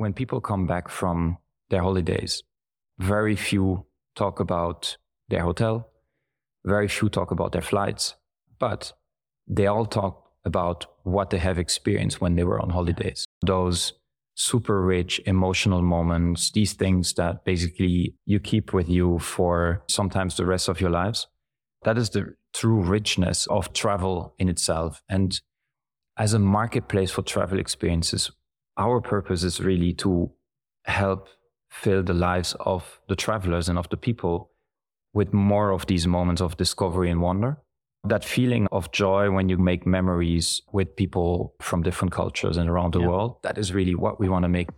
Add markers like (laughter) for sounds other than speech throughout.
when people come back from their holidays, very few talk about their hotel, very few talk about their flights, but they all talk about what they have experienced when they were on holidays. Those super rich emotional moments, these things that basically you keep with you for sometimes the rest of your lives. That is the true richness of travel in itself. And as a marketplace for travel experiences, our purpose is really to help fill the lives of the travelers and of the people with more of these moments of discovery and wonder. That feeling of joy when you make memories with people from different cultures and around the yeah. world, that is really what we want to make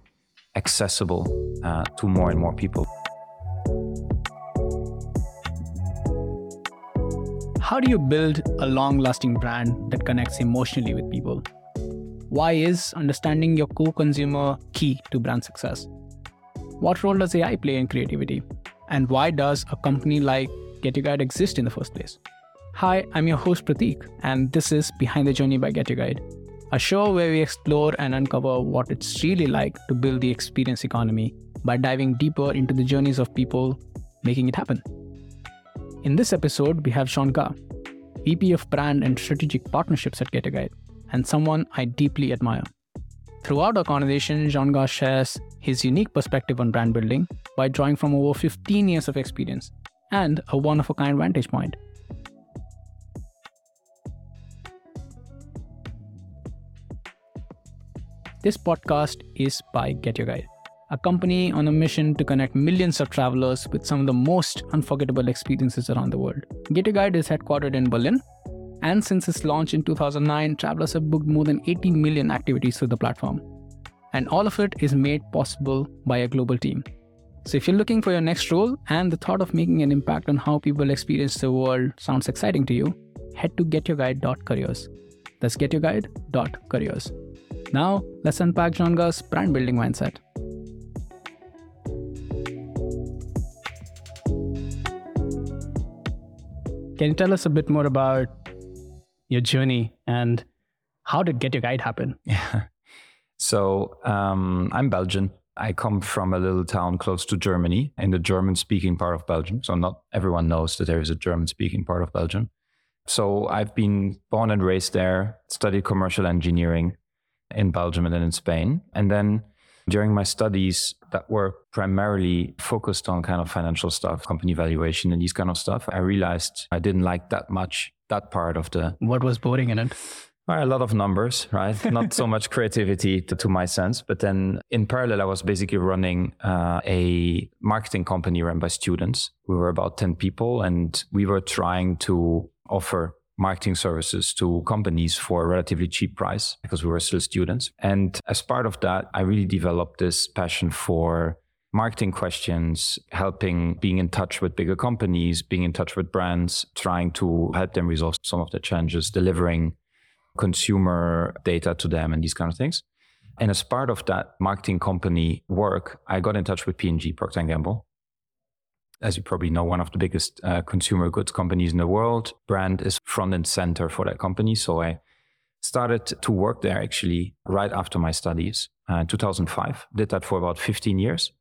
accessible uh, to more and more people. How do you build a long lasting brand that connects emotionally with people? Why is understanding your core consumer key to brand success? What role does AI play in creativity? And why does a company like Get Your Guide exist in the first place? Hi, I'm your host Prateek, and this is Behind the Journey by Get Your Guide, a show where we explore and uncover what it's really like to build the experience economy by diving deeper into the journeys of people making it happen. In this episode, we have Jean Ga, VP of Brand and Strategic Partnerships at Get Your Guide, and someone I deeply admire. Throughout our conversation, Jean Ga shares his unique perspective on brand building by drawing from over 15 years of experience and a one of a kind vantage point. This podcast is by Get Your Guide a company on a mission to connect millions of travelers with some of the most unforgettable experiences around the world. Get Your Guide is headquartered in Berlin, and since its launch in 2009, travelers have booked more than 80 million activities through the platform. And all of it is made possible by a global team. So if you're looking for your next role and the thought of making an impact on how people experience the world sounds exciting to you, head to getyourguide.careers. That's getyourguide.careers. Now, let's unpack Jean Ga's brand building mindset. Can you tell us a bit more about your journey and how did Get Your Guide happen? (laughs) Yeah. So um, I'm Belgian. I come from a little town close to Germany in the German speaking part of Belgium. So not everyone knows that there is a German speaking part of Belgium. So I've been born and raised there, studied commercial engineering in Belgium and then in Spain. And then during my studies that were primarily focused on kind of financial stuff, company valuation and these kind of stuff, I realized I didn't like that much that part of the. What was boring in it? A lot of numbers, right? (laughs) Not so much creativity to, to, my sense. But then in parallel, I was basically running uh, a marketing company run by students. We were about 10 people and we were trying to offer marketing services to companies for a relatively cheap price because we were still students. And as part of that, I really developed this passion for marketing questions, helping being in touch with bigger companies, being in touch with brands, trying to help them resolve some of the challenges, delivering consumer data to them and these kind of things. And as part of that marketing company work, I got in touch with P&G, Procter & Gamble, as you probably know, one of the biggest uh, consumer goods companies in the world. Brand is front and center for that company. So I started to work there actually right after my studies uh, in 2005. Did that for about 15 years.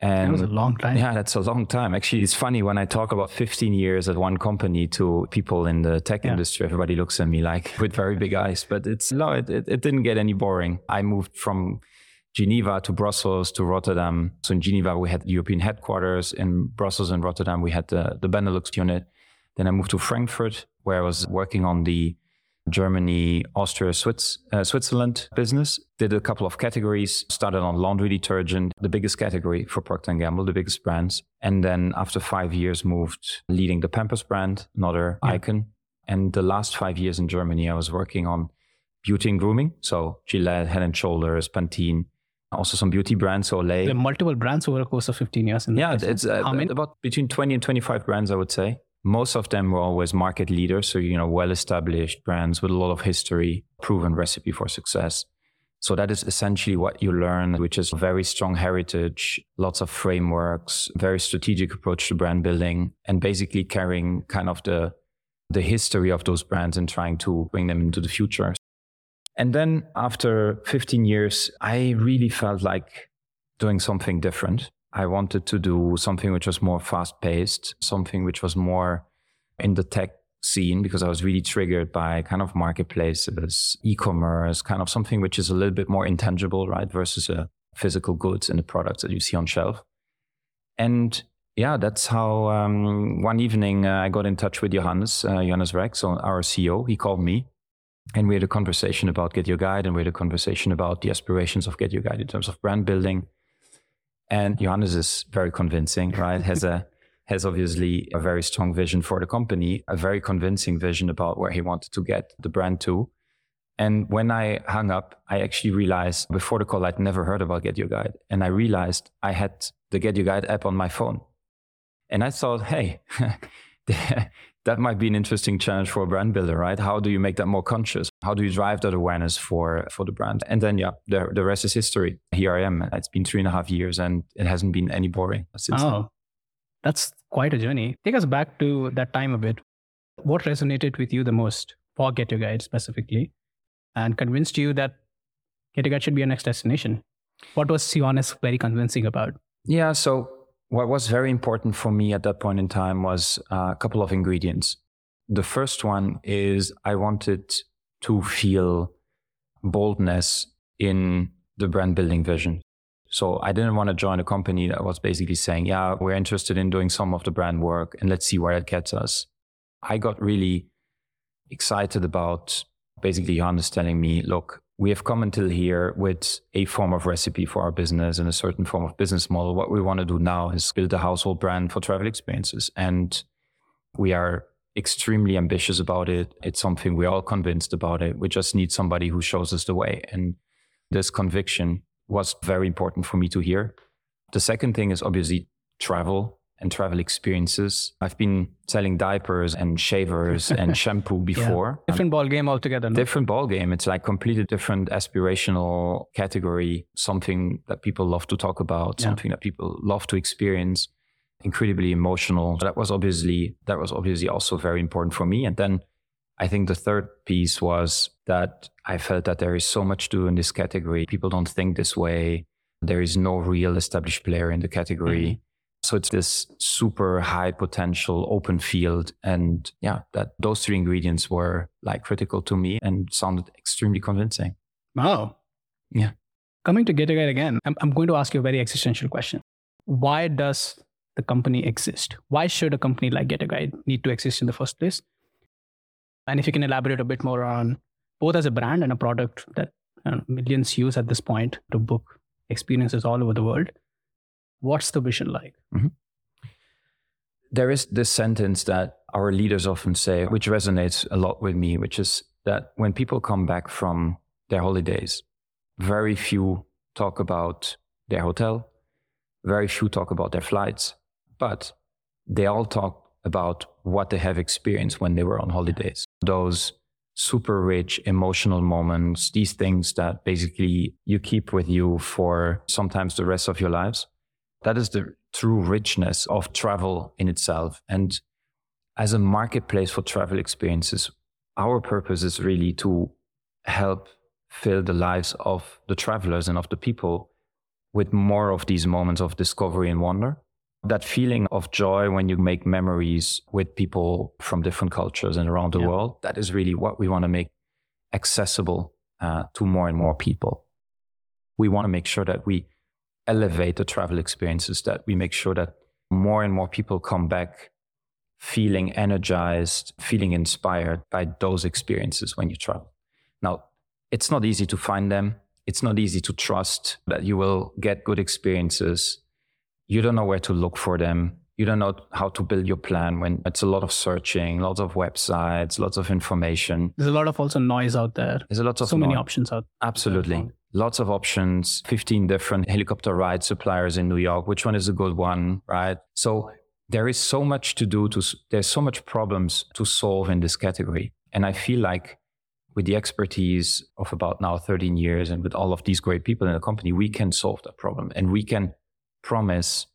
And that was a long time. Yeah, that's a long time. Actually, it's funny when I talk about 15 years at one company to people in the tech yeah. industry, everybody looks at me like (laughs) with very big eyes, but it's no, it, it, it didn't get any boring. I moved from Geneva to Brussels to Rotterdam. So in Geneva, we had European headquarters. In Brussels and Rotterdam, we had the, the Benelux unit. Then I moved to Frankfurt, where I was working on the Germany, Austria, Swiss, uh, Switzerland business. Did a couple of categories. Started on laundry detergent, the biggest category for Procter & Gamble, the biggest brands. And then after five years, moved leading the Pampers brand, another yeah. icon. And the last five years in Germany, I was working on beauty and grooming. So Gillette, Head and Shoulders, Pantene, also some beauty brands Olay. There multiple brands over the course of 15 years. yeah, it's uh, about between 20 and 25 brands, I would say. Most of them were always market leaders. So, you know, well established brands with a lot of history, proven recipe for success. So that is essentially what you learn, which is very strong heritage, lots of frameworks, very strategic approach to brand building, and basically carrying kind of the the history of those brands and trying to bring them into the future. And then after 15 years, I really felt like doing something different. I wanted to do something which was more fast paced, something which was more in the tech scene because I was really triggered by kind of marketplaces, e-commerce, kind of something which is a little bit more intangible, right? Versus the physical goods and the products that you see on shelf. And yeah, that's how um, one evening uh, I got in touch with Johannes, uh, Johannes Reck, our CEO. He called me and we had a conversation about Get Your Guide and we had a conversation about the aspirations of Get Your Guide in terms of brand building. And Johannes is very convincing, right? Has a (laughs) has obviously a very strong vision for the company, a very convincing vision about where he wanted to get the brand to. And when I hung up, I actually realized before the call I'd never heard about Get Your Guide. And I realized I had the Get Your Guide app on my phone. And I thought, hey, (laughs) that might be an interesting challenge for a brand builder, right? How do you make that more conscious? How do you drive that awareness for for the brand? And then yeah, the the rest is history. Here I am. It's been three and a half years, and it hasn't been any boring since. Oh, then. that's quite a journey. Take us back to that time a bit. What resonated with you the most for Get Your Guide specifically, and convinced you that Get Your Guide should be your next destination? What was Johannes very convincing about? Yeah, so what was very important for me at that point in time was uh, a couple of ingredients. The first one is I wanted to feel boldness in the brand building vision. So I didn't want to join a company that was basically saying, yeah, we're interested in doing some of the brand work and let's see where it gets us. I got really excited about basically Johannes telling me, look, we have come until here with a form of recipe for our business and a certain form of business model. What we want to do now is build a household brand for travel experiences. And we are extremely ambitious about it. It's something we're all convinced about it. We just need somebody who shows us the way. And this conviction was very important for me to hear. The second thing is obviously travel and travel experiences. I've been selling diapers and shavers and (laughs) shampoo before. Yeah. Different ball game altogether. No? Different ball game. It's like completely different aspirational category. Something that people love to talk about. Yeah. Something that people love to experience. Incredibly emotional. That was obviously that was obviously also very important for me. And then I think the third piece was that I felt that there is so much to do in this category. People don't think this way. There is no real established player in the category. Mm-hmm so it's this super high potential open field. And yeah, that those three ingredients were like critical to me and sounded extremely convincing. Wow. Yeah. Coming to Get It again, I'm, I'm going to ask you a very existential question. Why does the company exist? Why should a company like Get Your Guide need to exist in the first place? And if you can elaborate a bit more on both as a brand and a product that know, millions use at this point to book experiences all over the world, What's the vision like? Mm-hmm. There is this sentence that our leaders often say, which resonates a lot with me, which is that when people come back from their holidays, very few talk about their hotel, very few talk about their flights, but they all talk about what they have experienced when they were on holidays. Those super rich emotional moments, these things that basically you keep with you for sometimes the rest of your lives. That is the true richness of travel in itself. And as a marketplace for travel experiences, our purpose is really to help fill the lives of the travelers and of the people with more of these moments of discovery and wonder. That feeling of joy when you make memories with people from different cultures and around the yeah. world, that is really what we want to make accessible uh, to more and more people. We want to make sure that we elevate the travel experiences, that we make sure that more and more people come back feeling energized, feeling inspired by those experiences when you travel. Now, it's not easy to find them. It's not easy to trust that you will get good experiences. You don't know where to look for them. You don't know how to build your plan when it's a lot of searching, lots of websites, lots of information. There's a lot of also noise out there. There's a lot of so many options out. Absolutely lots of options, 15 different helicopter ride suppliers in New York. Which one is a good one, right? So there is so much to do to, there's so much problems to solve in this category. And I feel like with the expertise of about now 13 years and with all of these great people in the company, we can solve that problem and we can promise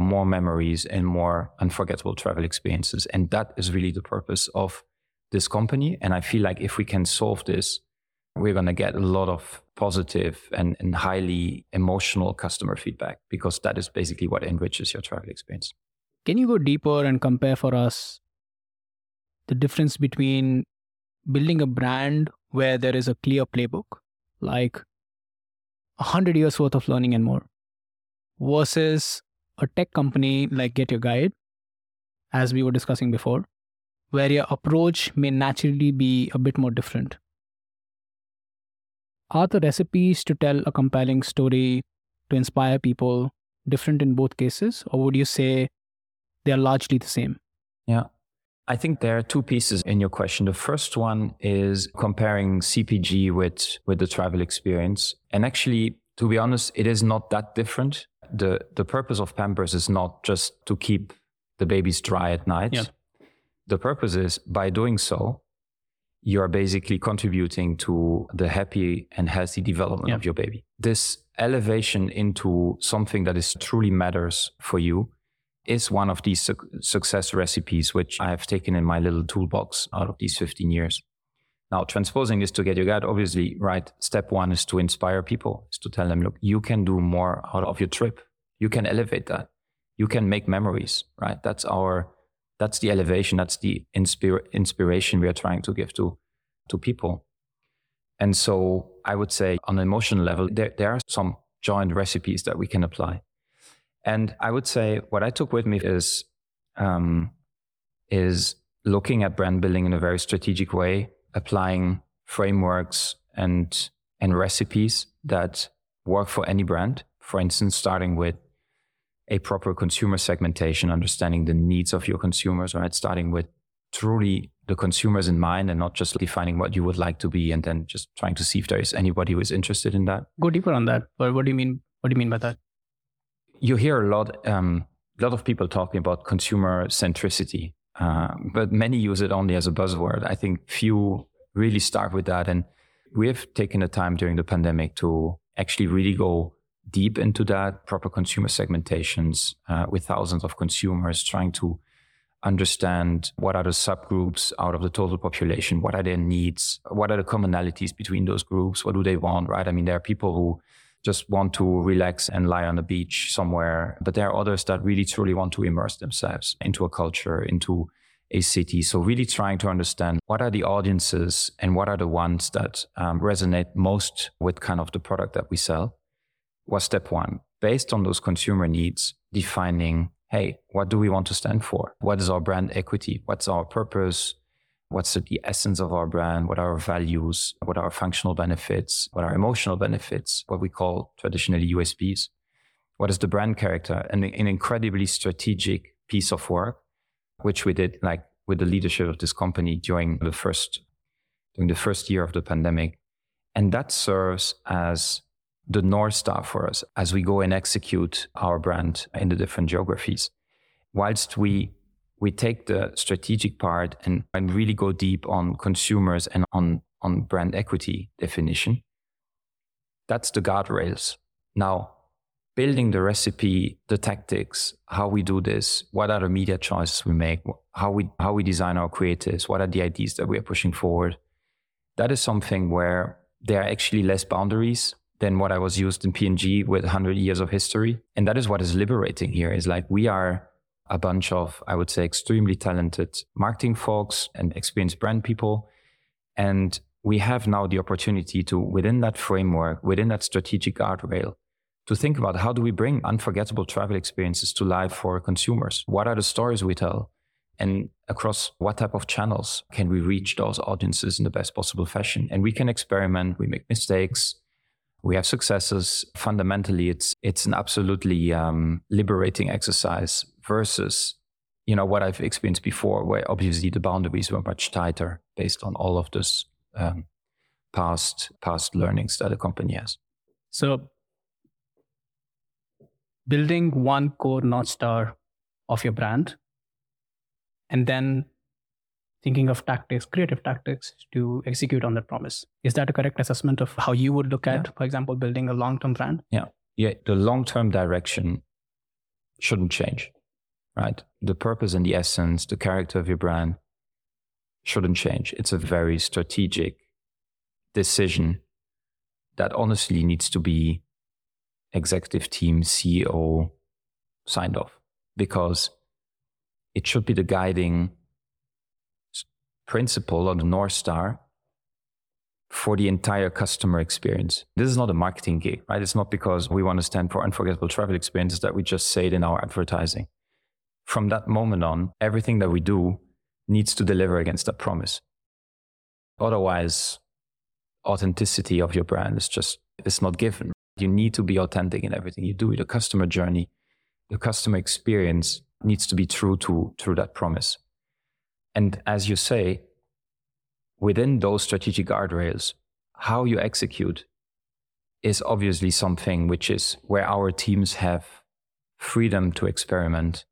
more memories and more unforgettable travel experiences. And that is really the purpose of this company. And I feel like if we can solve this, we're going to get a lot of positive and, and highly emotional customer feedback because that is basically what enriches your travel experience. Can you go deeper and compare for us the difference between building a brand where there is a clear playbook, like a hundred years worth of learning and more, versus a tech company like Get Your Guide, as we were discussing before, where your approach may naturally be a bit more different? Are the recipes to tell a compelling story to inspire people different in both cases, or would you say they are largely the same? Yeah. I think there are two pieces in your question. The first one is comparing CPG with, with the travel experience. And actually, to be honest, it is not that different. The, the purpose of Pampers is not just to keep the babies dry at night. Yeah. The purpose is by doing so, you are basically contributing to the happy and healthy development Yeah. of your baby. This elevation into something that is truly matters for you is one of these suc success recipes which I have taken in my little toolbox out of these 15 years. Now, transposing this to Get Your Guide, obviously, right, step one is to inspire people, is to tell them, look, you can do more out of your trip. You can elevate that. You can make memories, right? That's our, that's the elevation. That's the inspira- inspiration we are trying to give to, to people. And so I would say on an emotional level, there, there are some joint recipes that we can apply. And I would say what I took with me is um, is looking at brand building in a very strategic way, applying frameworks and and recipes that work for any brand. For instance, starting with a proper consumer segmentation, understanding the needs of your consumers, right? Starting with truly the consumers in mind and not just defining what you would like to be and then just trying to see if there is anybody who is interested in that. Go deeper on that. But what do you mean? What do you mean by that? you hear a lot um, a lot of people talking about consumer centricity uh, but many use it only as a buzzword i think few really start with that and we have taken the time during the pandemic to actually really go deep into that proper consumer segmentations uh, with thousands of consumers trying to understand what are the subgroups out of the total population what are their needs what are the commonalities between those groups what do they want right i mean there are people who just want to relax and lie on the beach somewhere. But there are others that really truly want to immerse themselves into a culture, into a city. So really trying to understand what are the audiences and what are the ones that um, resonate most with kind of the product that we sell was step one. Based on those consumer needs, defining, hey, what do we want to stand for? What is our brand equity? What's our purpose? What's the essence of our brand? What are our values? What are our functional benefits? What are emotional benefits? What we call traditionally USPs? What is the brand character? And an incredibly strategic piece of work, which we did like with the leadership of this company during the first during the first year of the pandemic. And that serves as the North Star for us as we go and execute our brand in the different geographies. Whilst we we take the strategic part and, and really go deep on consumers and on, on brand equity definition. That's the guardrails. Now, building the recipe, the tactics, how we do this, what are the media choices we make, how we, how we design our creatives, what are the ideas that we are pushing forward. That is something where there are actually less boundaries than what I was used in P&G with 100 years of history. And that is what is liberating here is like we are a bunch of, I would say, extremely talented marketing folks and experienced brand people. And we have now the opportunity to, within that framework, within that strategic guardrail, to think about how do we bring unforgettable travel experiences to life for consumers? What are the stories we tell? And across what type of channels can we reach those audiences in the best possible fashion? And we can experiment, we make mistakes, we have successes. Fundamentally, it's it's an absolutely um, liberating exercise versus you know what I've experienced before, where obviously the boundaries were much tighter based on all of this um, past past learnings that a company has. So, building one core north star of your brand, and then thinking of tactics, creative tactics to execute on that promise. Is that a correct assessment of how you would look at, Yeah. for example, building a long term brand? Yeah, Yeah. the long term direction shouldn't change, right? The purpose and the essence, the character of your brand shouldn't change. It's a very strategic decision that honestly needs to be executive team, CEO signed off because it should be the guiding principle or the North Star for the entire customer experience. This is not a marketing gig, right? It's not because we want to stand for unforgettable travel experiences that we just say it in our advertising. From that moment on, everything that we do needs to deliver against that promise. Otherwise, authenticity of your brand is just it's not given. You need to be authentic in everything you do. The customer journey, the customer experience needs to be true to through that promise. And as you say, within those strategic guardrails, how you execute is obviously something which is where our teams have freedom to experiment,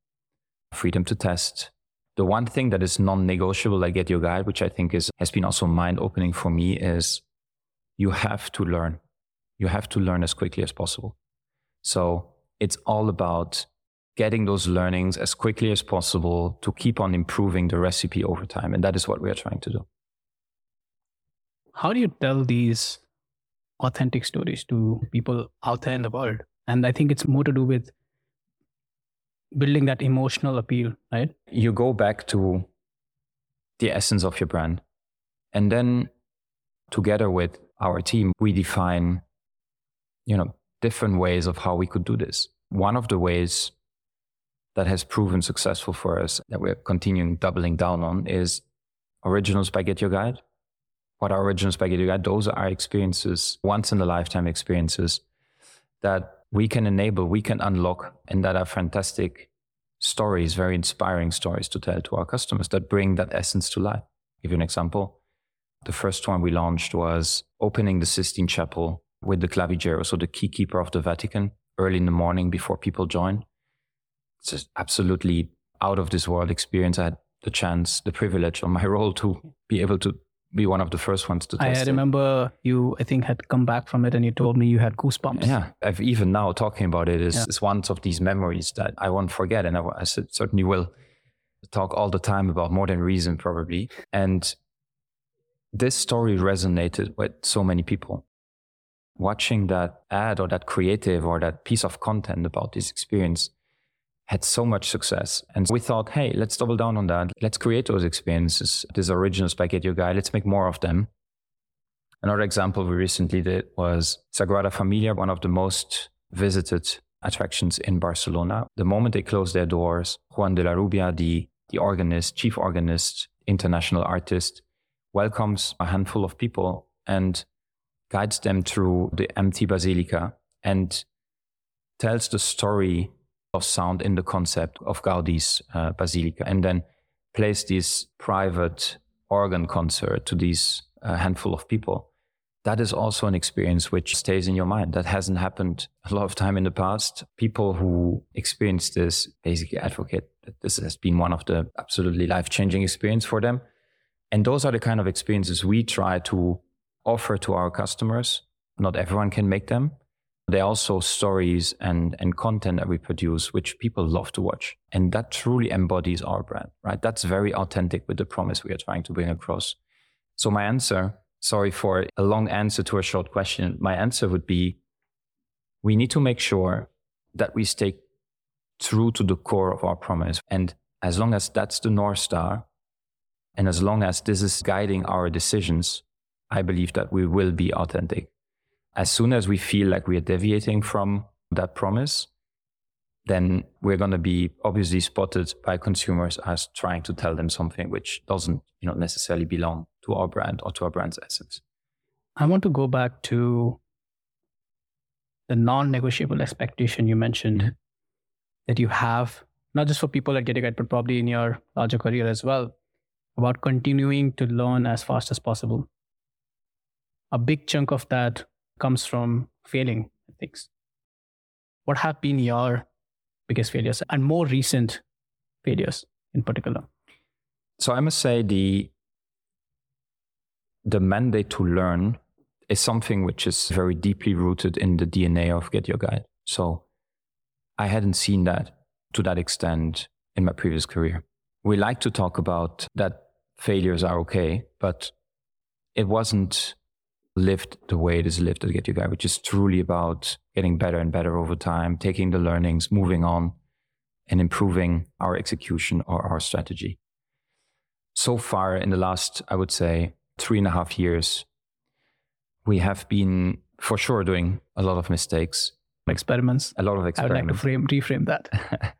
freedom to test. The one thing that is non-negotiable, like Get Your Guide, which I think is has been also mind-opening for me, is you have to learn. You have to learn as quickly as possible. So it's all about getting those learnings as quickly as possible to keep on improving the recipe over time. And that is what we are trying to do. How do you tell these authentic stories to people out there in the world? And I think it's more to do with building that emotional appeal, right? You go back to the essence of your brand. And then together with our team, we define, you know, different ways of how we could do this. One of the ways that has proven successful for us that we're continuing doubling down on is original Your Guide. What are original Your Guide? Those are experiences, once in a lifetime experiences that we can enable, we can unlock, and that are fantastic stories, very inspiring stories to tell to our customers that bring that essence to life. I'll give you an example. The first one we launched was opening the Sistine Chapel with the Clavigero, so the key keeper of the Vatican, early in the morning before people join. It's just absolutely out of this world experience. I had the chance, the privilege on my (laughs) role to be able to be one of the first ones to test I remember it. you, I think, had come back from it and you told me you had goosebumps. Yeah, I've even now talking about it is, yeah. is one of these memories that I won't forget. And I, I certainly will talk all the time about more than reason, probably. And this story resonated with so many people. Watching that ad or that creative or that piece of content about this experience had so much success. And we thought, hey, let's double down on that. Let's create those experiences, this original Your Guide. Let's make more of them. Another example we recently did was Sagrada Familia, one of the most visited attractions in Barcelona. The moment they closed their doors, Juan de la Rubia, the, the organist, chief organist, international artist, welcomes a handful of people and guides them through the empty basilica and tells the story of sound in the concept of Gaudi's uh, basilica, and then place this private organ concert to these uh, handful of people. That is also an experience which stays in your mind. That hasn't happened a lot of time in the past. People who experience this basically advocate that this has been one of the absolutely life changing experience for them. And those are the kind of experiences we try to offer to our customers. Not everyone can make them, there are also stories and, and content that we produce, which people love to watch. And that truly embodies our brand, right? That's very authentic with the promise we are trying to bring across. So my answer, sorry for a long answer to a short question. My answer would be, we need to make sure that we stay true to the core of our promise. And as long as that's the North Star, and as long as this is guiding our decisions, I believe that we will be authentic. As soon as we feel like we are deviating from that promise, then we're going to be obviously spotted by consumers as trying to tell them something which doesn't you know necessarily belong to our brand or to our brand's essence i want to go back to the non-negotiable expectation you mentioned mm-hmm. that you have not just for people at Get Your Guide but probably in your larger career as well about continuing to learn as fast as possible a big chunk of that comes from failing things. What have been your biggest failures and more recent failures in particular? So I must say the the mandate to learn is something which is very deeply rooted in the DNA of Get Your Guide. So I hadn't seen that to that extent in my previous career. We like to talk about that failures are okay, but it wasn't lived the way it is lived at Get Your Guide, which is truly about getting better and better over time, taking the learnings, moving on, and improving our execution or our strategy. So far, in the last, I would say, three and a half years, we have been for sure doing a lot of mistakes, experiments. a lot of experiments. I would like to frame, reframe that.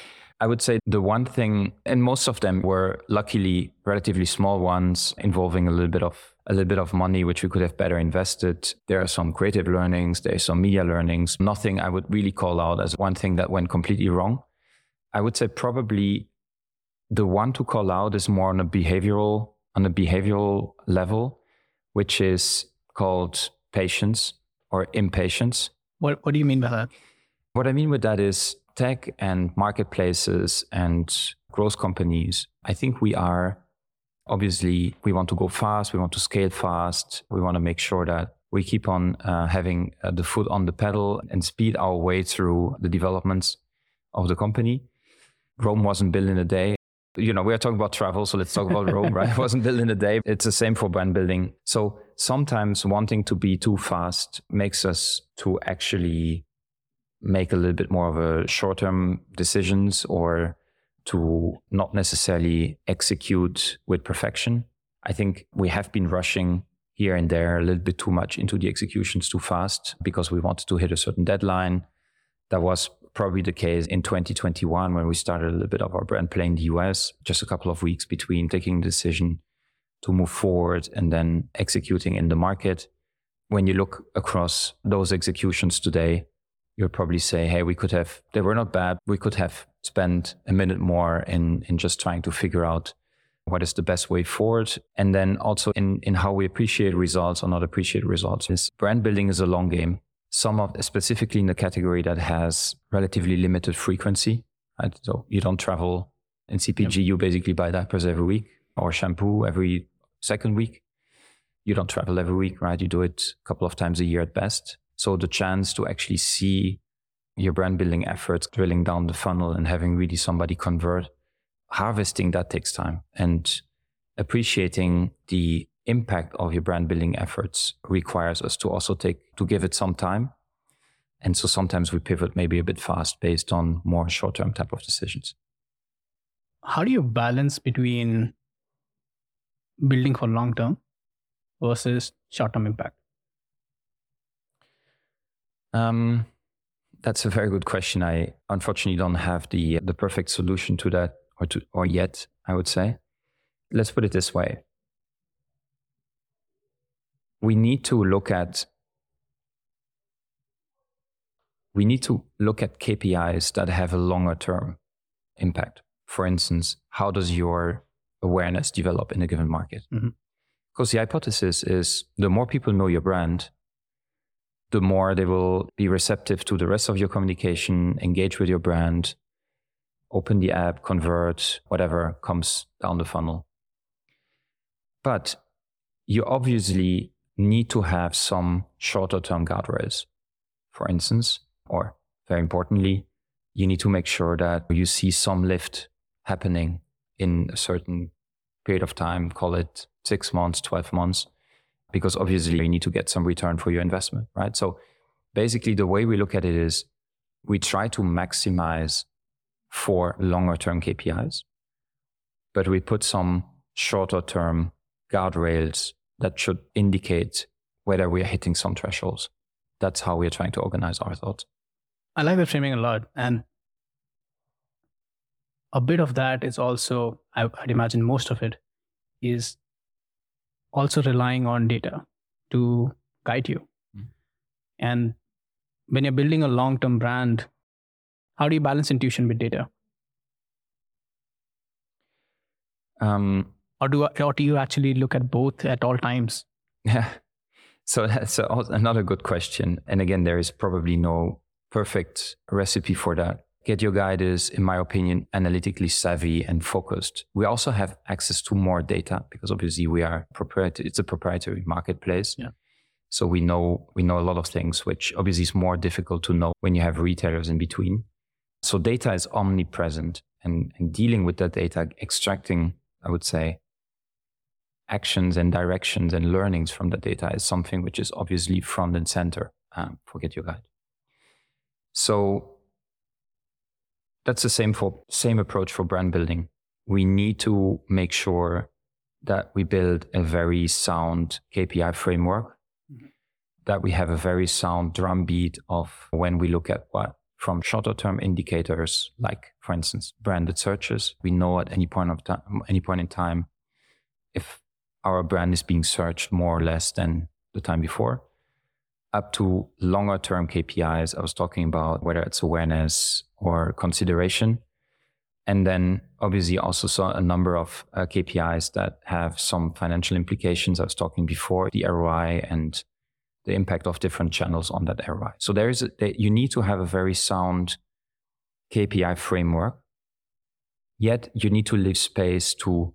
(laughs) I would say the one thing, and most of them were luckily relatively small ones involving a little bit of a little bit of money which we could have better invested. There are some creative learnings, there are some media learnings. Nothing I would really call out as one thing that went completely wrong. I would say probably the one to call out is more on a behavioral on a behavioral level, which is called patience or impatience. what What do you mean by that? What I mean with that is tech and marketplaces and growth companies. I think we are obviously, we want to go fast, we want to scale fast, we want to make sure that we keep on uh, having uh, the foot on the pedal and speed our way through the developments of the company. Rome wasn't built in a day. You know, we are talking about travel, so let's talk about Rome, right? It wasn't built in a day. It's the same for brand building. So sometimes wanting to be too fast makes us to actually make a little bit more of a short-term decisions or to not necessarily execute with perfection. I think we have been rushing here and there a little bit too much into the executions too fast because we wanted to hit a certain deadline. That was probably the case in 2021 when we started a little bit of our brand play in the US, just a couple of weeks between taking the decision to move forward and then executing in the market. When you look across those executions today, you'll probably say, hey, we could have, they were not bad. We could have spent a minute more in, in just trying to figure out what is the best way forward. And then also in, in how we appreciate results or not appreciate results. Is brand building is a long game. Some of, specifically in the category that has relatively limited frequency. Right? So you don't travel in CPG, you basically buy diapers every week or shampoo every second week. You don't travel every week, right? You do it a couple of times a year at best. So the chance to actually see your brand building efforts drilling down the funnel and having really somebody convert, harvesting that takes time and appreciating the impact of your brand building efforts requires us to also take to give it some time. And so sometimes we pivot maybe a bit fast based on more short-term type of decisions. How do you balance between building for long term versus short term impact? Um, that's a very good question. I unfortunately don't have the the perfect solution to that, or to or yet. I would say. Let's put it this way. We need to look at we need to look at KPIs that have a longer term impact. For instance, how does your awareness develop in a given market? Mhm. Because the hypothesis is the more people know your brand, the more they will be receptive to the rest of your communication, engage with your brand, open the app, convert, whatever comes down the funnel. But you obviously need to have some shorter term guardrails. For instance, or very importantly, you need to make sure that you see some lift happening in a certain period of time, call it six months, 12 months, because obviously you need to get some return for your investment, right? So basically, the way we look at it is we try to maximize for longer term KPIs, but we put some shorter term guardrails that should indicate whether we are hitting some thresholds. That's how we are trying to organize our thoughts. I like the framing a lot. And a bit of that is also, I, I'd imagine most of it is also relying on data to guide you. Mm. And when you're building a long term brand, how do you balance intuition with data? Um, Or do, or do you actually look at both at all times? Yeah. (laughs) So that's a, another good question. And again, there is probably no perfect recipe for that. Get Your Guide is, in my opinion, analytically savvy and focused. We also have access to more data because obviously we are proprietary. It's a proprietary marketplace. Yeah. So we know we know a lot of things, which obviously is more difficult to know when you have retailers in between. So data is omnipresent, and, and dealing with that data, extracting, I would say, actions and directions and learnings from the data is something which is obviously front and center um, for Get Your Guide. So that's the same for same approach for brand building. We need to make sure that we build a very sound KPI framework, mm-hmm. that we have a very sound drumbeat of when we look at what from shorter term indicators, like for instance, branded searches. We know at any point of time, any point in time, if our brand is being searched more or less than the time before, up to longer term KPIs. I was talking about whether it's awareness or consideration. And then obviously also saw a number of uh, KPIs that have some financial implications. I was talking before the ROI and the impact of different channels on that ROI. So there is a, you need to have a very sound KPI framework. Yet you need to leave space to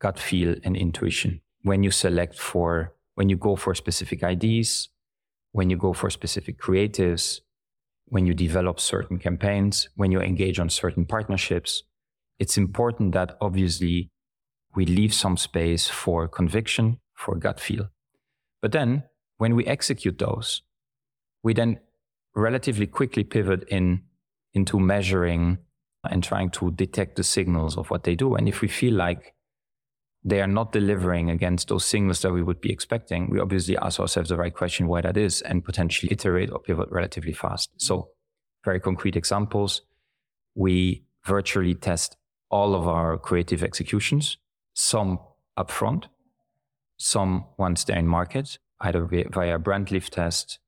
gut feel and intuition when you select for when you go for specific IDs, when you go for specific creatives, when you develop certain campaigns, when you engage on certain partnerships, it's important that obviously we leave some space for conviction, for gut feel. But then when we execute those, we then relatively quickly pivot in into measuring and trying to detect the signals of what they do. And if we feel like they are not delivering against those signals that we would be expecting, we obviously ask ourselves the right question why that is and potentially iterate or pivot relatively fast. So, very concrete examples we virtually test all of our creative executions, some upfront, some once they're in market, either via brand lift test.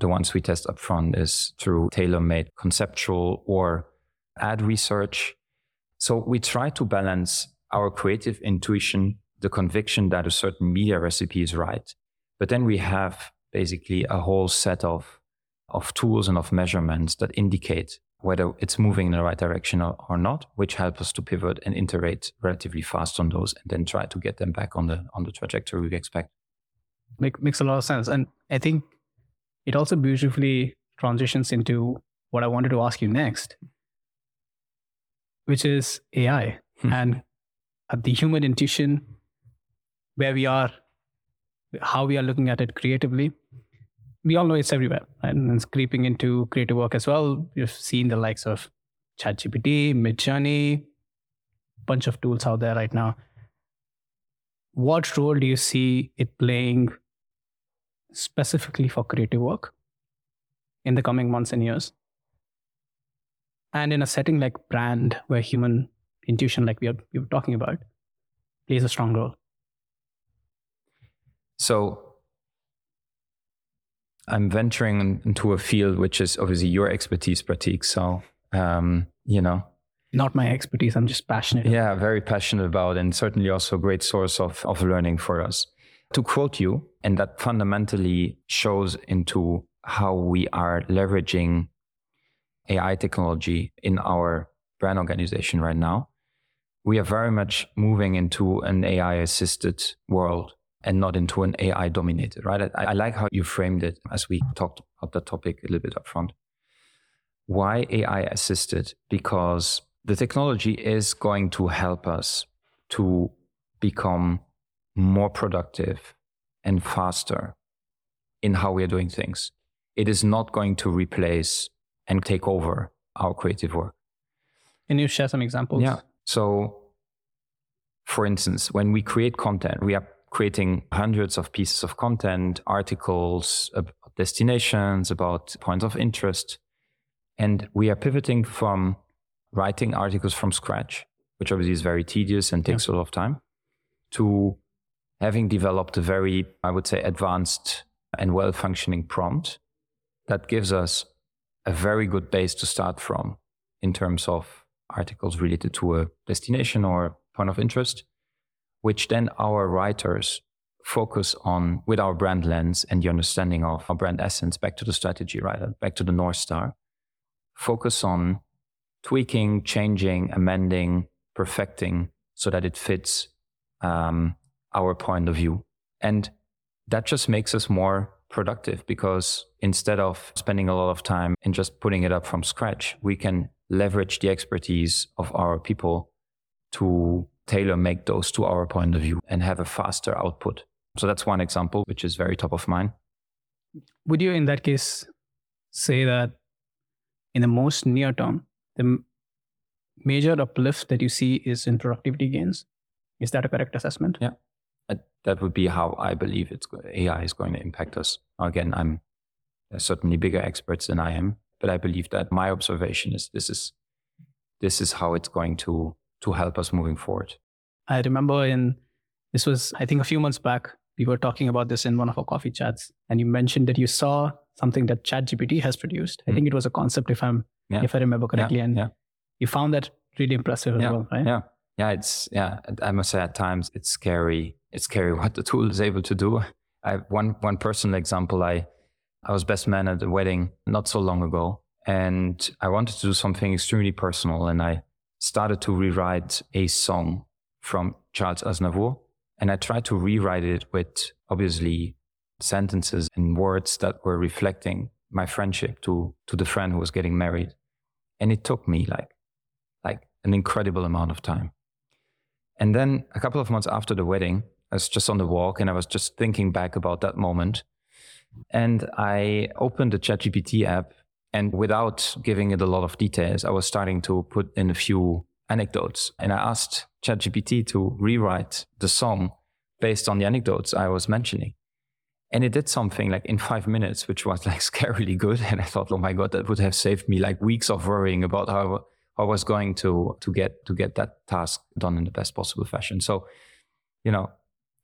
The ones we test upfront is through tailor made conceptual or ad research. So we try to balance our creative intuition, the conviction that a certain media recipe is right. But then we have basically a whole set of, of tools and of measurements that indicate whether it's moving in the right direction or, or not, which help us to pivot and iterate relatively fast on those and then try to get them back on the on the trajectory we expect. Make, makes a lot of sense. And I think it also beautifully transitions into what I wanted to ask you next, which is AI. Hmm. and at the human intuition, where we are, how we are looking at it creatively. We all know it's everywhere, right? and it's creeping into creative work as well. You've seen the likes of ChatGPT, Midjourney, bunch of tools out there right now. What role do you see it playing specifically for creative work in the coming months and years? And in a setting like brand, where human intuition, like we are, we were talking about, plays a strong role. So I'm venturing into a field which is obviously your expertise, Prateek. So, um, you know, not my expertise. I'm just passionate. Yeah, very passionate about, and certainly also a great source of, of learning for us. To quote you, and that fundamentally shows into how we are leveraging AI technology in our brand organization right now we are very much moving into an AI assisted world and not into an AI dominated, right? I, I, like how you framed it as we talked about the topic a little bit up front. Why AI assisted? Because the technology is going to help us to become more productive and faster in how we are doing things. It is not going to replace and take over our creative work. Can you share some examples? Yeah. So, for instance, when we create content, we are creating hundreds of pieces of content, articles about destinations, about points of interest. And we are pivoting from writing articles from scratch, which obviously is very tedious and takes yeah. a lot of time, to having developed a very, I would say, advanced and well functioning prompt that gives us a very good base to start from in terms of articles related to a destination or point of interest, which then our writers focus on with our brand lens and the understanding of our brand essence back to the strategy, right? Back to the North Star. Focus on tweaking, changing, amending, perfecting so that it fits um, our point of view. And that just makes us more productive because instead of spending a lot of time in just putting it up from scratch, we can leverage the expertise of our people to tailor make those to our point of view and have a faster output. So that's one example, which is very top of mind. Would you, in that case, say that in the most near term, the major uplift that you see is in productivity gains? Is that a correct assessment? Yeah. That would be how I believe it's AI is going to impact us. Again, I'm certainly bigger experts than I am, but I believe that my observation is this is this is how it's going to to help us moving forward. I remember in this was I think a few months back we were talking about this in one of our coffee chats, and you mentioned that you saw something that ChatGPT has produced. Mm. I hmm. think it was a concept, if I'm yeah. if I remember correctly, yeah. and yeah. you found that really impressive as well, right? Yeah, yeah. It's yeah. I must say at times it's scary. It's scary (laughs) what the tool is able to do. I have one one personal example. I I was best man at a wedding not so long ago, and I wanted to do something extremely personal, and I started to rewrite a song from Charles Aznavour and I tried to rewrite it with obviously sentences and words that were reflecting my friendship to, to the friend who was getting married. And it took me like, like an incredible amount of time. And then a couple of months after the wedding, I was just on the walk and I was just thinking back about that moment. And I opened the ChatGPT app and without giving it a lot of details, I was starting to put in a few anecdotes. And I asked ChatGPT to rewrite the song based on the anecdotes I was mentioning. And it did something like in five minutes, which was like (laughs) scarily good. And I thought, oh my God, that would have saved me like weeks of worrying about how I was going to to get to get that task done in the best possible fashion. So, you know,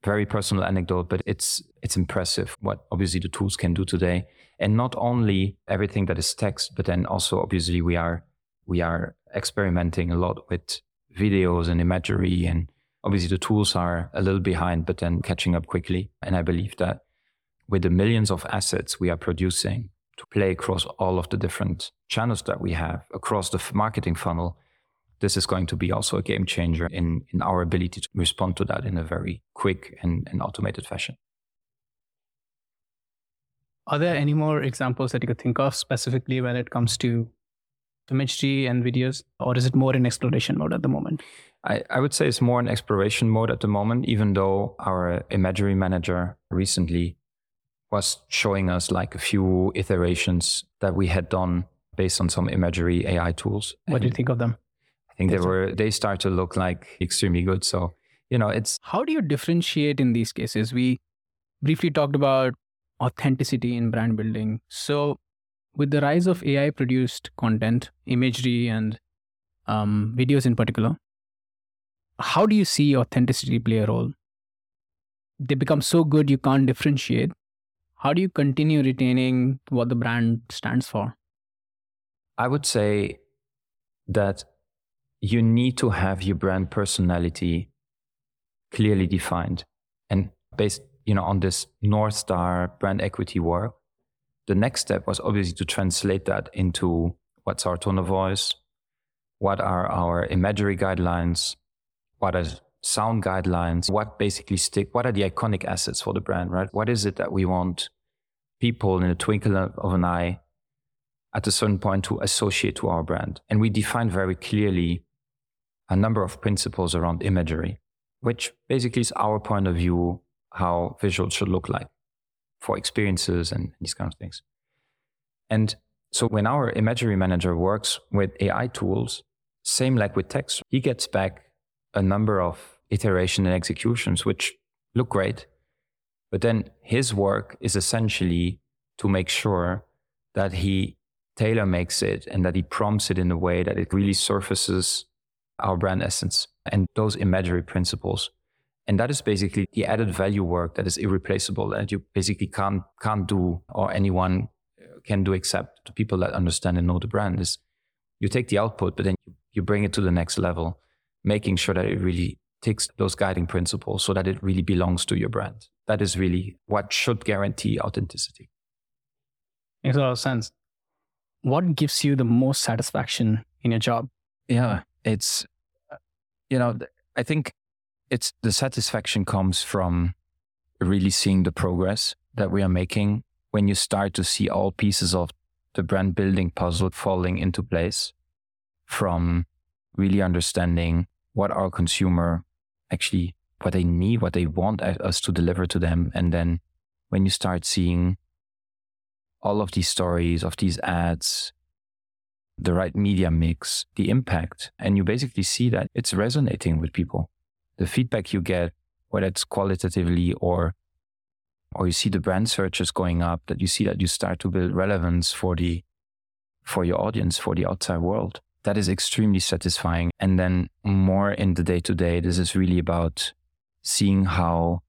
very personal anecdote, but it's it's impressive what obviously the tools can do today. And not only everything that is text, but then also obviously we are we are experimenting a lot with videos and imagery and obviously the tools are a little behind but then catching up quickly and i believe that with the millions of assets we are producing to play across all of the different channels that we have across the marketing funnel this is going to be also a game changer in, in our ability to respond to that in a very quick and, and automated fashion are there any more examples that you could think of specifically when it comes to imagery and videos, or is it more in exploration mode at the moment? I, I would say it's more in exploration mode at the moment, even though our imagery manager recently was showing us like a few iterations that we had done based on some imagery AI tools. What do you think of them? I think they were they start to look like extremely good. So, you know, it's how do you differentiate in these cases? We briefly talked about authenticity in brand building. So with the rise of AI produced content, imagery, and um, videos in particular, how do you see authenticity play a role? They become so good you can't differentiate. How do you continue retaining what the brand stands for? I would say that you need to have your brand personality clearly defined and based you know on this north star brand equity work the next step was obviously to translate that into what's our tone of voice, what are our imagery guidelines, what are sound guidelines, what basically stick, what are the iconic assets for the brand, right? What is it that we want people in a twinkle of an eye at a certain point to associate to our brand? And we define very clearly a number of principles around imagery, which basically is our point of view how visuals should look like for experiences and these kind of things. And so when our imagery manager works with AI tools, same like with text, he gets back a number of iteration and executions, which look great. But then his work is essentially to make sure that he tailor makes it and that he prompts it in a way that it really surfaces our brand essence and those imagery principles. And that is basically the added value work that is irreplaceable that you basically can't can't do or anyone can do except the people that understand and know the brand is you take the output but then you bring it to the next level making sure that it really takes those guiding principles so that it really belongs to your brand. That is really what should guarantee authenticity. Makes a lot of sense. What gives you the most satisfaction in your job? Yeah it's uh, you know i think it's the satisfaction comes from really seeing the progress that we are making when you start to see all pieces of the brand building puzzle falling into place from really understanding what our consumer actually what they need, what they want us to deliver to them. And then when you start seeing all of these stories of these ads, the right media mix, the impact, and you basically see that it's resonating with people. The feedback you get, whether it's qualitatively or or you see the brand searches going up, that you see that you start to build relevance for the for your audience, for the outside world. That is extremely satisfying. And then more in the day to day, this is really about seeing how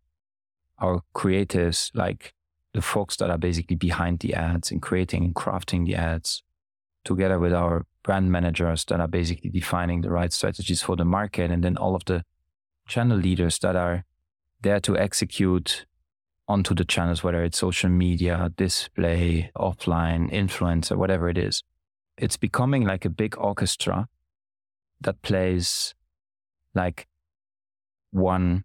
our creatives, like the folks that are basically behind the ads and creating and crafting the ads, together with our brand managers that are basically defining the right strategies for the market, and then all of the channel leaders that are there to execute onto the channels, whether it's social media, display, offline, influencer, whatever it is. It's becoming like a big orchestra that plays like one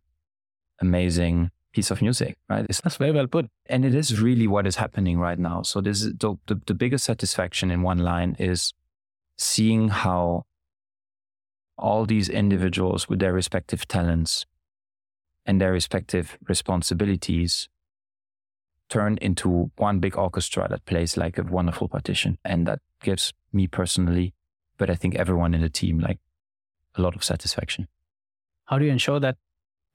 amazing piece of music, right? It's, That's very well put. And it is really what is happening right now. So this is the, the, the biggest satisfaction in one line is seeing how all these individuals with their respective talents and their respective responsibilities turn into one big orchestra that plays like a wonderful partition. And that gives me personally, but I think everyone in the team, like a lot of satisfaction. How do you ensure that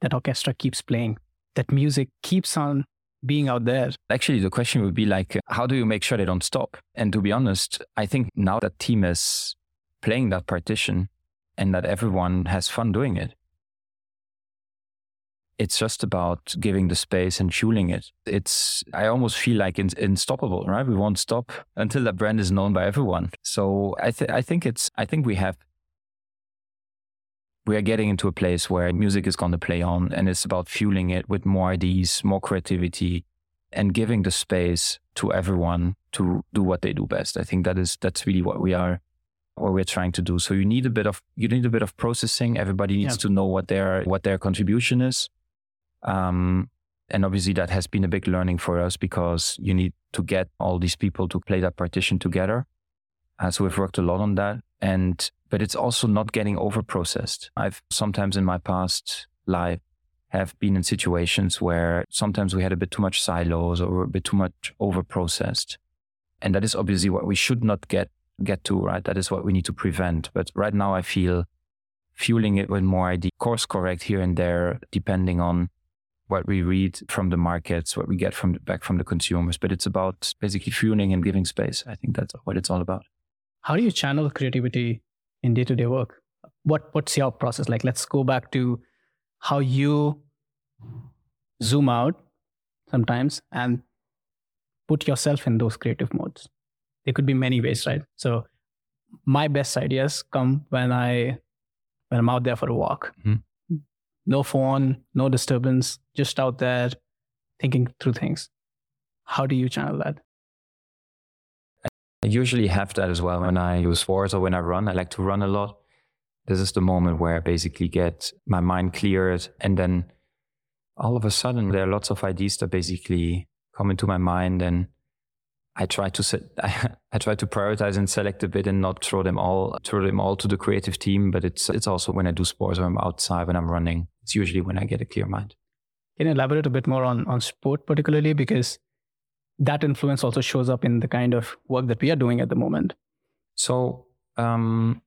that orchestra keeps playing, that music keeps on being out there? Actually, the question would be like, how do you make sure they don't stop? And to be honest, I think now that team is playing that partition and that everyone has fun doing it, it's just about giving the space and fueling it. It's, I almost feel like it's unstoppable, right? We won't stop until that brand is known by everyone. So I, th- I think it's, I think we have we are getting into a place where music is going to play on and it's about fueling it with more ideas, more creativity and giving the space to everyone to do what they do best. I think that is, that's really what we are, what we're trying to do. So you need a bit of, you need a bit of processing. Everybody needs yeah. to know what their, what their contribution is. Um, and obviously that has been a big learning for us because you need to get all these people to play that partition together. Uh, so we've worked a lot on that. And but it's also not getting over processed. I've sometimes in my past life have been in situations where sometimes we had a bit too much silos or a bit too much over processed. And that is obviously what we should not get get to, right? That is what we need to prevent. But right now I feel fueling it with more ID, course correct here and there, depending on what we read from the markets, what we get from back from the consumers. But it's about basically fueling and giving space. I think that's what it's all about. How do you channel creativity in day to day work? What what's your process like? Let's go back to how you zoom out sometimes and put yourself in those creative modes. There could be many ways, right? So my best ideas come when I when I'm out there for a walk. Mm-hmm. No phone, no disturbance, just out there thinking through things. How do you channel that? I usually have that as well when I use sports or when I run. I like to run a lot. This is the moment where I basically get my mind cleared. And then all of a sudden, there are lots of ideas that basically come into my mind. And I try to set, I, (laughs) I try to prioritize and select a bit and not throw them all, throw them all to the creative team. But it's, it's also when I do sports or I'm outside, when I'm running, it's usually when I get a clear mind. Can you elaborate a bit more on, on sport particularly? Because that influence also shows up in the kind of work that we are doing at the moment. So, um,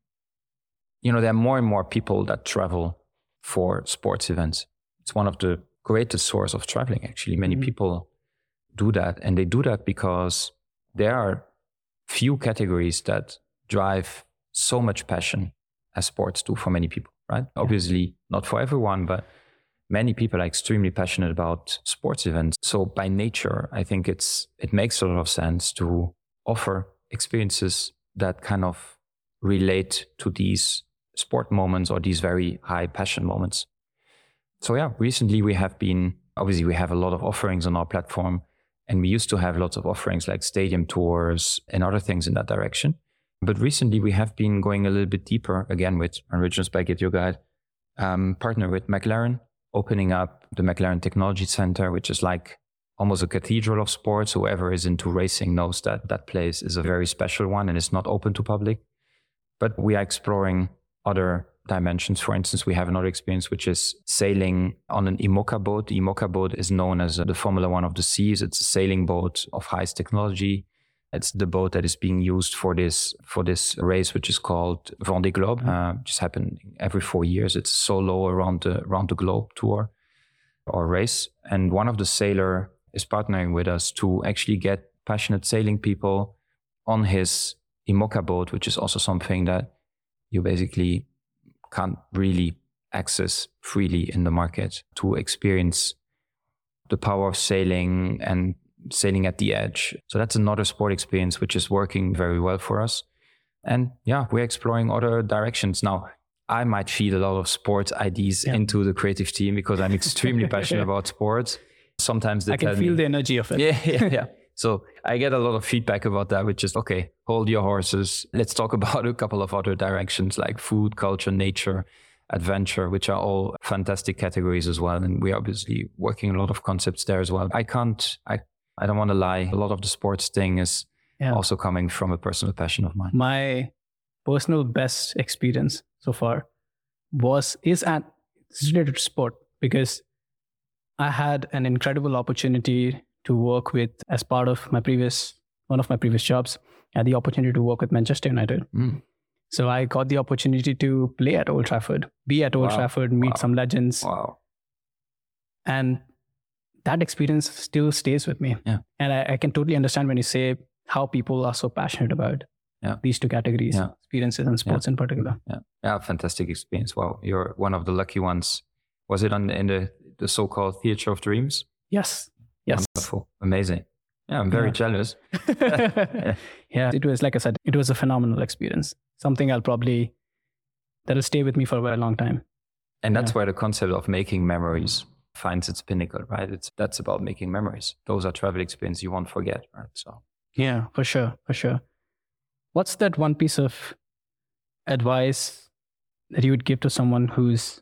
you know, there are more and more people that travel for sports events. It's one of the greatest source of traveling. Actually, many mm-hmm. people do that, and they do that because there are few categories that drive so much passion as sports do for many people. Right? Yeah. Obviously, not for everyone, but many people are extremely passionate about sports events. So by nature, I think it's it makes a lot of sense to offer experiences that kind of relate to these sport moments or these very high passion moments. So yeah, recently we have been obviously we have a lot of offerings on our platform and we used to have lots of offerings like stadium tours and other things in that direction. But recently we have been going a little bit deeper again with Originals by Get Your Guide, um, partner with McLaren opening up the McLaren Technology Center, which is like almost a cathedral of sports. Whoever is into racing knows that that place is a very special one and it's not open to public. But we are exploring other dimensions. For instance, we have another experience which is sailing on an IMOCA boat. The IMOCA boat is known as the Formula One of the seas. It's a sailing boat of highest technology. It's the boat that is being used for this for this race, which is called Vendée Globe. Uh, just happening every four years. It's solo around the around the globe tour or race. And one of the sailor is partnering with us to actually get passionate sailing people on his IMOCA boat, which is also something that you basically can't really access freely in the market to experience the power of sailing and sailing at the edge. So that's another sport experience which is working very well for us. And yeah, we're exploring other directions. Now, I might feed a lot of sports ideas yeah. into the creative team because I'm extremely passionate (laughs) about sports. Sometimes they I can feel me, the energy of it. Yeah, yeah, yeah. (laughs) So I get a lot of feedback about that, which is okay, hold your horses. Let's talk about a couple of other directions like food, culture, nature, adventure, which are all fantastic categories as well. And we're obviously working a lot of concepts there as well. I can't, I, I don't want to lie. A lot of the sports thing is yeah. also coming from a personal passion of mine. My personal best experience so far was, is at, related to sport because I had an incredible opportunity to work with as part of my previous one of my previous jobs. I had the opportunity to work with Manchester United. Mm. So I got the opportunity to play at Old Trafford, be at Old wow. Trafford, meet wow. some legends. Wow. And that experience still stays with me. Yeah. And I, I, can totally understand when you say how people are so passionate about yeah. these two categories, yeah. experiences and sports in particular. Yeah. Yeah. Fantastic experience. Wow. You're one of the lucky ones. Was it on in the, the so-called theater of dreams? Yes. Yes. Wonderful. Amazing. Yeah, I'm very jealous. (laughs) (laughs) yeah. it was like I said, it was a phenomenal experience. Something I'll probably that'll stay with me for a very long time. And that's where the concept of making memories finds its pinnacle, right? It's that's about making memories. Those are travel experiences you won't forget, right? So yeah, for sure, for sure. What's that one piece of advice that you would give to someone who's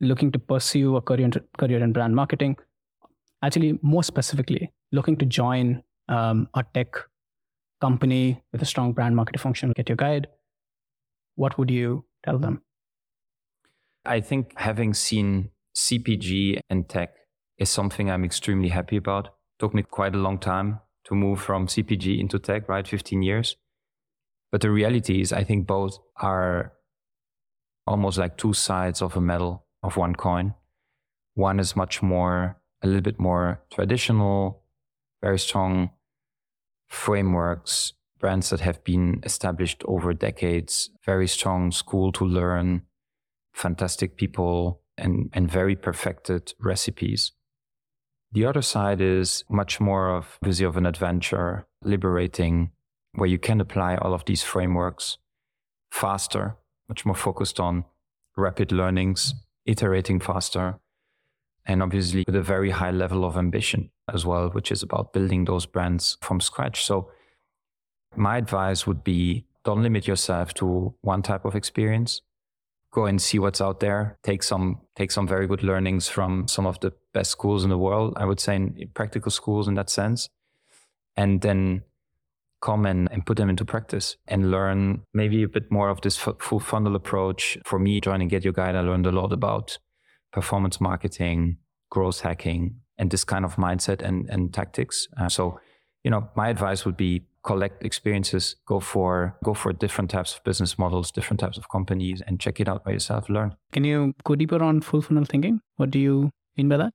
looking to pursue a career career in brand marketing actually more specifically looking to join um, a tech company with a strong brand marketing function, get your guide, what would you tell them? I think having seen CPG and tech is something I'm extremely happy about. took me quite a long time to move from CPG into tech, right? 15 years. But the reality is, I think both are almost like two sides of a medal of one coin. One is much more a little bit more traditional, very strong frameworks, brands that have been established over decades, very strong school to learn, fantastic people, and, and very perfected recipes. The other side is much more of busy of an adventure, liberating, where you can apply all of these frameworks faster, much more focused on rapid learnings, iterating faster, and obviously with a very high level of ambition as well, which is about building those brands from scratch. So my advice would be don't limit yourself to one type of experience. Go and see what's out there. Take some take some very good learnings from some of the best schools in the world. I would say in practical schools in that sense, and then come and, and put them into practice and learn maybe a bit more of this f- full funnel approach. For me, joining Get Your Guide, I learned a lot about performance marketing, growth hacking, and this kind of mindset and, and tactics. Uh, so, you know, my advice would be collect experiences, go for go for different types of business models, different types of companies, and check it out by yourself. Learn. Can you go deeper on full funnel thinking? What do you mean by that?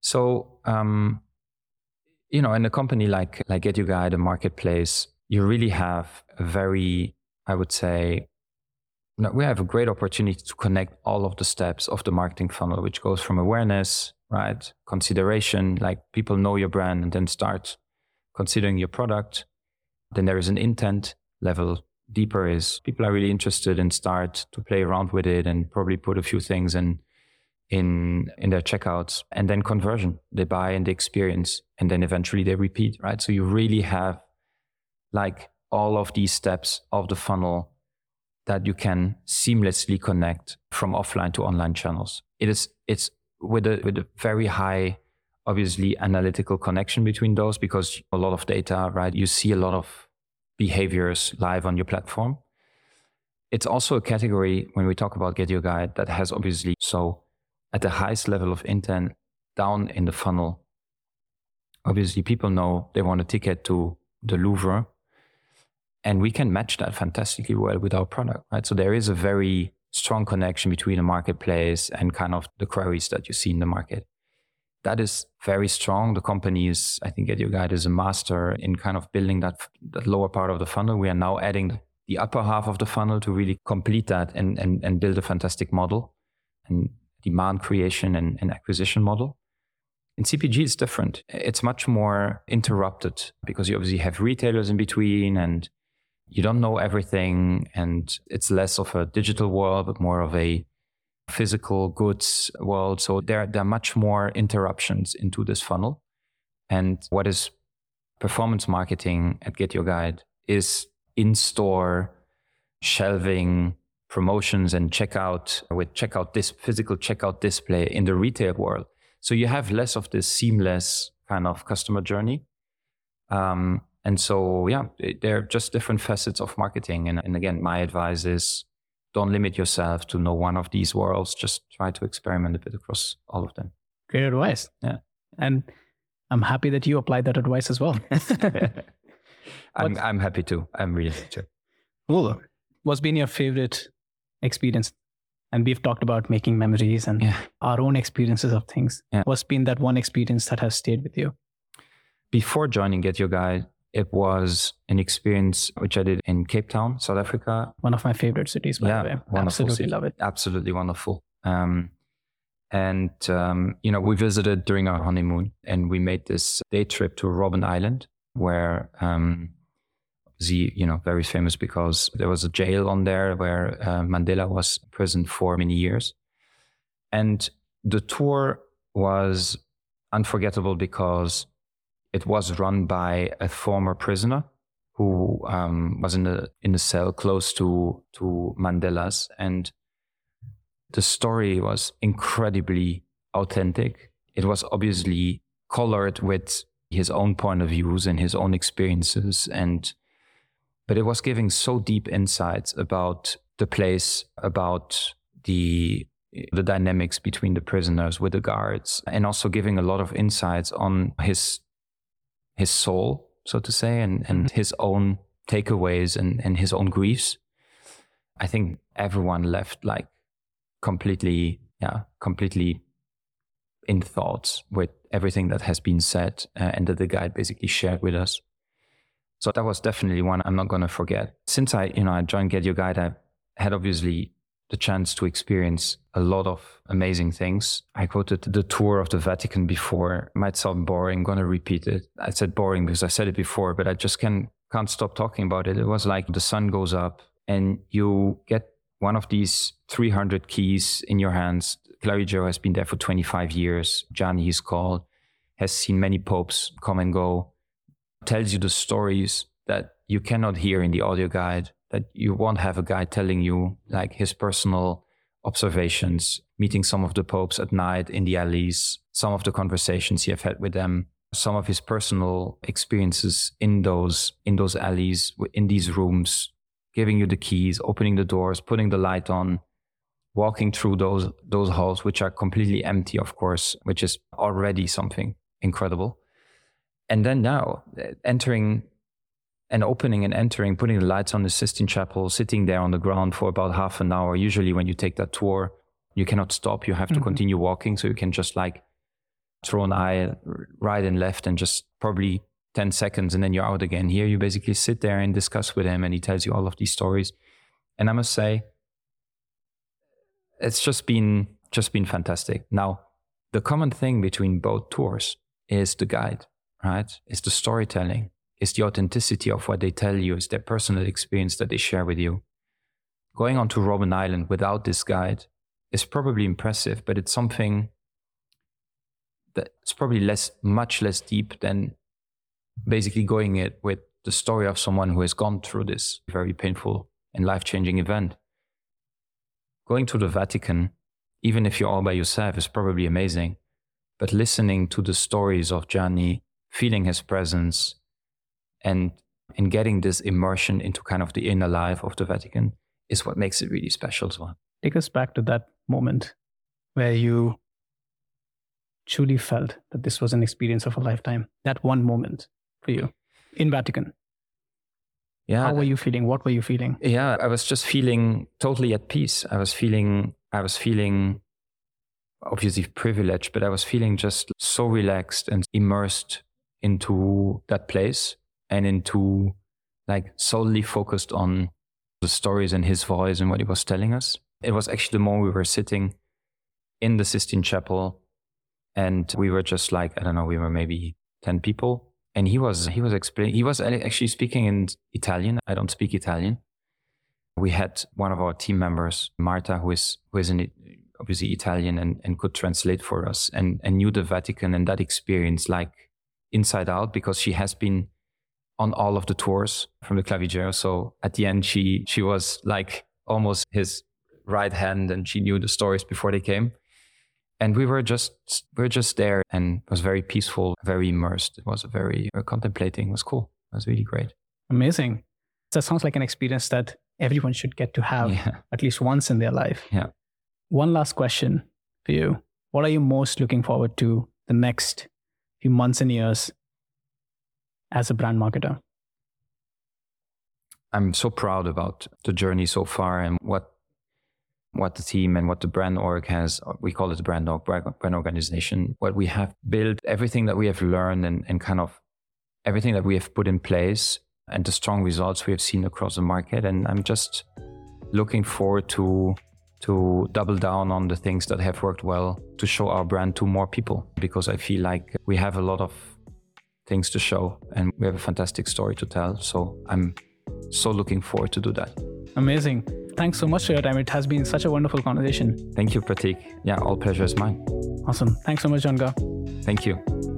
So, um, you know, in a company like like Get Your Guide, a marketplace, you really have a very, I would say, we have a great opportunity to connect all of the steps of the marketing funnel, which goes from awareness, right? Consideration, like people know your brand and then start considering your product. Then there is an intent level. Deeper is people are really interested and start to play around with it and probably put a few things in in in their checkouts and then conversion they buy and they experience and then eventually they repeat right so you really have like all of these steps of the funnel that you can seamlessly connect from offline to online channels. It is it's with a with a very high obviously analytical connection between those because a lot of data, right? You see a lot of behaviors live on your platform. it's also a category when we talk about Get Your Guide that has obviously so at the highest level of intent down in the funnel. Obviously, people know they want a ticket to the Louvre, and we can match that fantastically well with our product, right? So there is a very strong connection between the marketplace and kind of the queries that you see in the market. That is very strong. The company is, I think, Get Your Guide is a master in kind of building that, that lower part of the funnel. We are now adding the upper half of the funnel to really complete that and, and, and build a fantastic model and demand creation and, and acquisition model. In CPG, it's different. It's much more interrupted because you obviously have retailers in between and you don't know everything. And it's less of a digital world, but more of a physical goods world. So there, there are much more interruptions into this funnel. And what is performance marketing at Get Your Guide is in store shelving promotions and checkout with checkout this physical checkout display in the retail world. So you have less of this seamless kind of customer journey. Um, and so, yeah, they're just different facets of marketing. And, and again, my advice is don't limit yourself to know one of these worlds. Just try to experiment a bit across all of them. Great advice. Yeah. And I'm happy that you applied that advice as well. (laughs) (laughs) I'm, I'm happy to. I'm really happy to. Cool. What's been your favorite experience? And we've talked about making memories and Yeah. our own experiences of things. Yeah. What's been that one experience that has stayed with you? Before joining Get Your Guide, it was an experience which I did in Cape Town, South Africa. One of my favorite cities, by Yeah, the way. Absolutely city. love it. Absolutely wonderful. Um, and, um, you know, we visited during our honeymoon and we made this day trip to Robben Island where, um, the, you know, very famous because there was a jail on there where uh, Mandela was imprisoned for many years. And the tour was unforgettable because it was run by a former prisoner who um, was in the in the cell close to to Mandela's, and the story was incredibly authentic. It was obviously colored with his own point of views and his own experiences, and but it was giving so deep insights about the place, about the the dynamics between the prisoners with the guards, and also giving a lot of insights on his his soul, so to say, and, and his own takeaways and, and his own griefs. I think everyone left like completely, yeah, completely in thoughts with everything that has been said uh, and that the guide basically shared with us. So that was definitely one I'm not going to forget. Since I, you know, I joined Get Your Guide, I had obviously the chance to experience a lot of amazing things. I quoted the tour of the Vatican before. Might sound boring. To repeat it. I said boring because I said it before, but I just can, can't stop talking about it. It was like the sun goes up and you get one of these 300 keys in your hands. Clavigero has been there for 25 years. Gianni, he's called, has seen many popes come and go, tells you the stories that you cannot hear in the audio guide that you won't have a guy telling you like his personal observations, meeting some of the popes at night in the alleys, some of the conversations he have had with them, some of his personal experiences in those in those alleys, in these rooms, giving you the keys, opening the doors, putting the light on, walking through those those halls, which are completely empty, of course, which is already something incredible. And then now eh, entering and opening and entering, putting the lights on the Sistine Chapel, sitting there on the ground for about half an hour. Usually, when you take that tour, you cannot stop. You have to Mhm. continue walking. So you can just like throw an eye right and left and just probably 10 seconds and then you're out again. Here, you basically sit there and discuss with him and he tells you all of these stories. And I must say, it's just been just been fantastic. Now, the common thing between both tours is the guide, right? Is the storytelling is the authenticity of what they tell you, is their personal experience that they share with you. Going on to Robben Island without this guide is probably impressive, but it's something that's probably less, much less deep than basically going it with the story of someone who has gone through this very painful and life changing event. Going to the Vatican, even if you're all by yourself, is probably amazing. But listening to the stories of Gianni, feeling his presence, and and getting this immersion into kind of the inner life of the Vatican is what makes it really special as well. Take us back to that moment where you truly felt that this was an experience of a lifetime. That one moment for you in Vatican. Yeah. How were you feeling? What were you feeling? Yeah, I was just feeling totally at peace. I was feeling, I was feeling obviously privileged, but I was feeling just so relaxed and immersed into that place and into like solely focused on the stories and his voice and what he was telling us. It was actually the moment we were sitting in the Sistine Chapel and we were just like, I don't know, we were maybe 10 people. And he was, he was explaining, he was actually speaking in Italian. I don't speak Italian. We had one of our team members, Marta, who is, who is an obviously Italian and, and could translate for us and, and knew the Vatican and that experience like inside out because she has been on all of the tours from the Clavigero. So at the end, she she was like almost his right hand, and she knew the stories before they came. And we were just we were just there, and it was very peaceful, very immersed. It was very uh, contemplating. It was cool. It was really great. Amazing. That sounds like an experience that everyone should get to have yeah. (laughs) at least once in their life. Yeah. One last question for you. What are you most looking forward to the next few months and years as a brand marketer? I'm so proud about the journey so far and what what the team and what the brand org has we call it the brand org brand organization what we have built everything that we have learned and, and kind of everything that we have put in place and the strong results we have seen across the market and i'm just looking forward to to double down on the things that have worked well to show our brand to more people because I feel like we have a lot of things to show and we have a fantastic story to tell. So I'm so looking forward to do that. Amazing. Thanks so much for your time. It has been such a wonderful conversation. Thank you, Prateek. Yeah, all pleasure is mine. Awesome. Thanks so much, John Thank you.